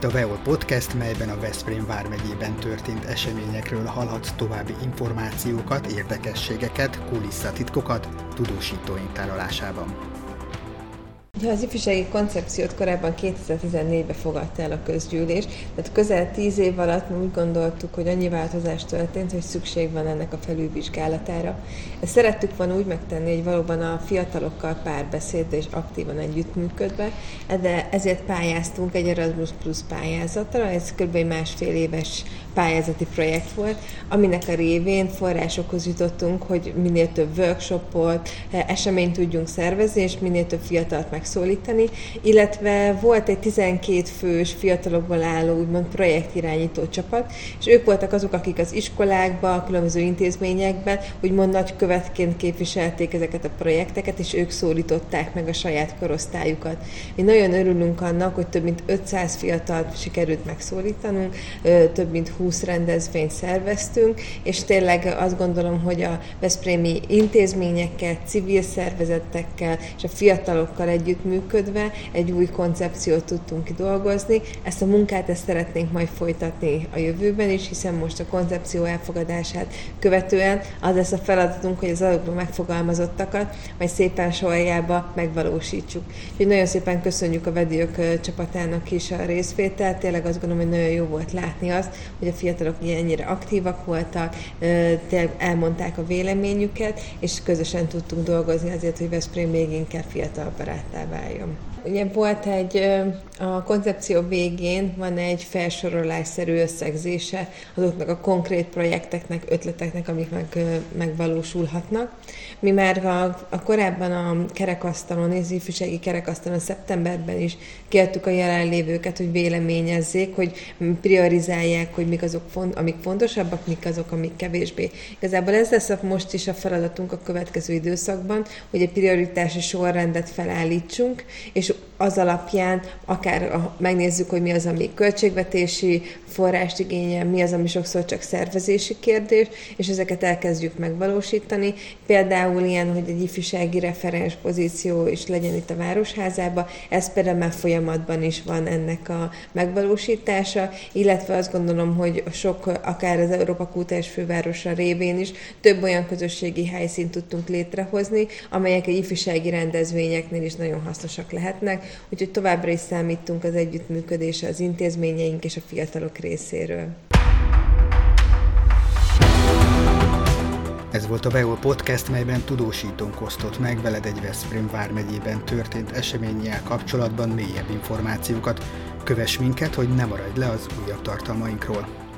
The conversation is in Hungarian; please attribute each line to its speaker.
Speaker 1: itt a Veol Podcast, melyben a Veszprém vármegyében történt eseményekről hallhatsz további információkat, érdekességeket, kulisszatitkokat tudósítóink tárolásában.
Speaker 2: Ja, az ifjúsági koncepciót korábban 2014-ben fogadta el a közgyűlés, tehát közel tíz év alatt mi úgy gondoltuk, hogy annyi változás történt, hogy szükség van ennek a felülvizsgálatára. Ezt szerettük volna úgy megtenni, hogy valóban a fiatalokkal párbeszédve és aktívan együttműködve, de ezért pályáztunk egy Erasmus Plus pályázatra, ez kb. másfél éves pályázati projekt volt, aminek a révén forrásokhoz jutottunk, hogy minél több workshopot, eseményt tudjunk szervezni, és minél több fiatalt megszólítani, illetve volt egy 12 fős fiatalokból álló úgymond projektirányító csapat, és ők voltak azok, akik az iskolákban, a különböző intézményekben úgymond nagy követként képviselték ezeket a projekteket, és ők szólították meg a saját korosztályukat. Mi nagyon örülünk annak, hogy több mint 500 fiatal sikerült megszólítanunk, több mint 20 rendezvényt szerveztünk, és tényleg azt gondolom, hogy a Veszprémi intézményekkel, civil szervezetekkel és a fiatalokkal együttműködve egy új koncepciót tudtunk kidolgozni. Ezt a munkát ezt szeretnénk majd folytatni a jövőben is, hiszen most a koncepció elfogadását követően az lesz a feladatunk, hogy az alapban megfogalmazottakat majd szépen sorjába megvalósítsuk. Úgyhogy nagyon szépen köszönjük a Vediök csapatának is a részvételt. Tényleg azt gondolom, hogy nagyon jó volt látni azt, hogy a fiatalok ennyire aktívak voltak, elmondták a véleményüket, és közösen tudtunk dolgozni azért, hogy Veszprém még inkább fiatal baráttá váljon. Ugye volt egy, a koncepció végén van egy felsorolásszerű összegzése azoknak a konkrét projekteknek, ötleteknek, amik meg, megvalósulhatnak. Mi már a, a korábban a kerekasztalon, az ifjúsági kerekasztalon szeptemberben is kértük a jelenlévőket, hogy véleményezzék, hogy priorizálják, hogy mik azok, font, amik fontosabbak, mik azok, amik kevésbé. Igazából ez lesz a, most is a feladatunk a következő időszakban, hogy egy prioritási sorrendet felállítsunk, és az alapján akár megnézzük, hogy mi az, ami költségvetési forrást igényel, mi az, ami sokszor csak szervezési kérdés, és ezeket elkezdjük megvalósítani. Például ilyen, hogy egy ifjúsági referens pozíció is legyen itt a Városházában, ez például már folyamatban is van ennek a megvalósítása, illetve azt gondolom, hogy sok, akár az Európa Kútás fővárosa révén is több olyan közösségi helyszínt tudtunk létrehozni, amelyek egy ifjúsági rendezvényeknél is nagyon hasznosak lehetnek, úgyhogy továbbra is számítunk az együttműködésre az intézményeink és a fiatalok részéről.
Speaker 1: Ez volt a Beol Podcast, melyben tudósítónk osztott meg veled egy Veszprém vármegyében történt eseménnyel kapcsolatban mélyebb információkat. Kövess minket, hogy ne maradj le az újabb tartalmainkról.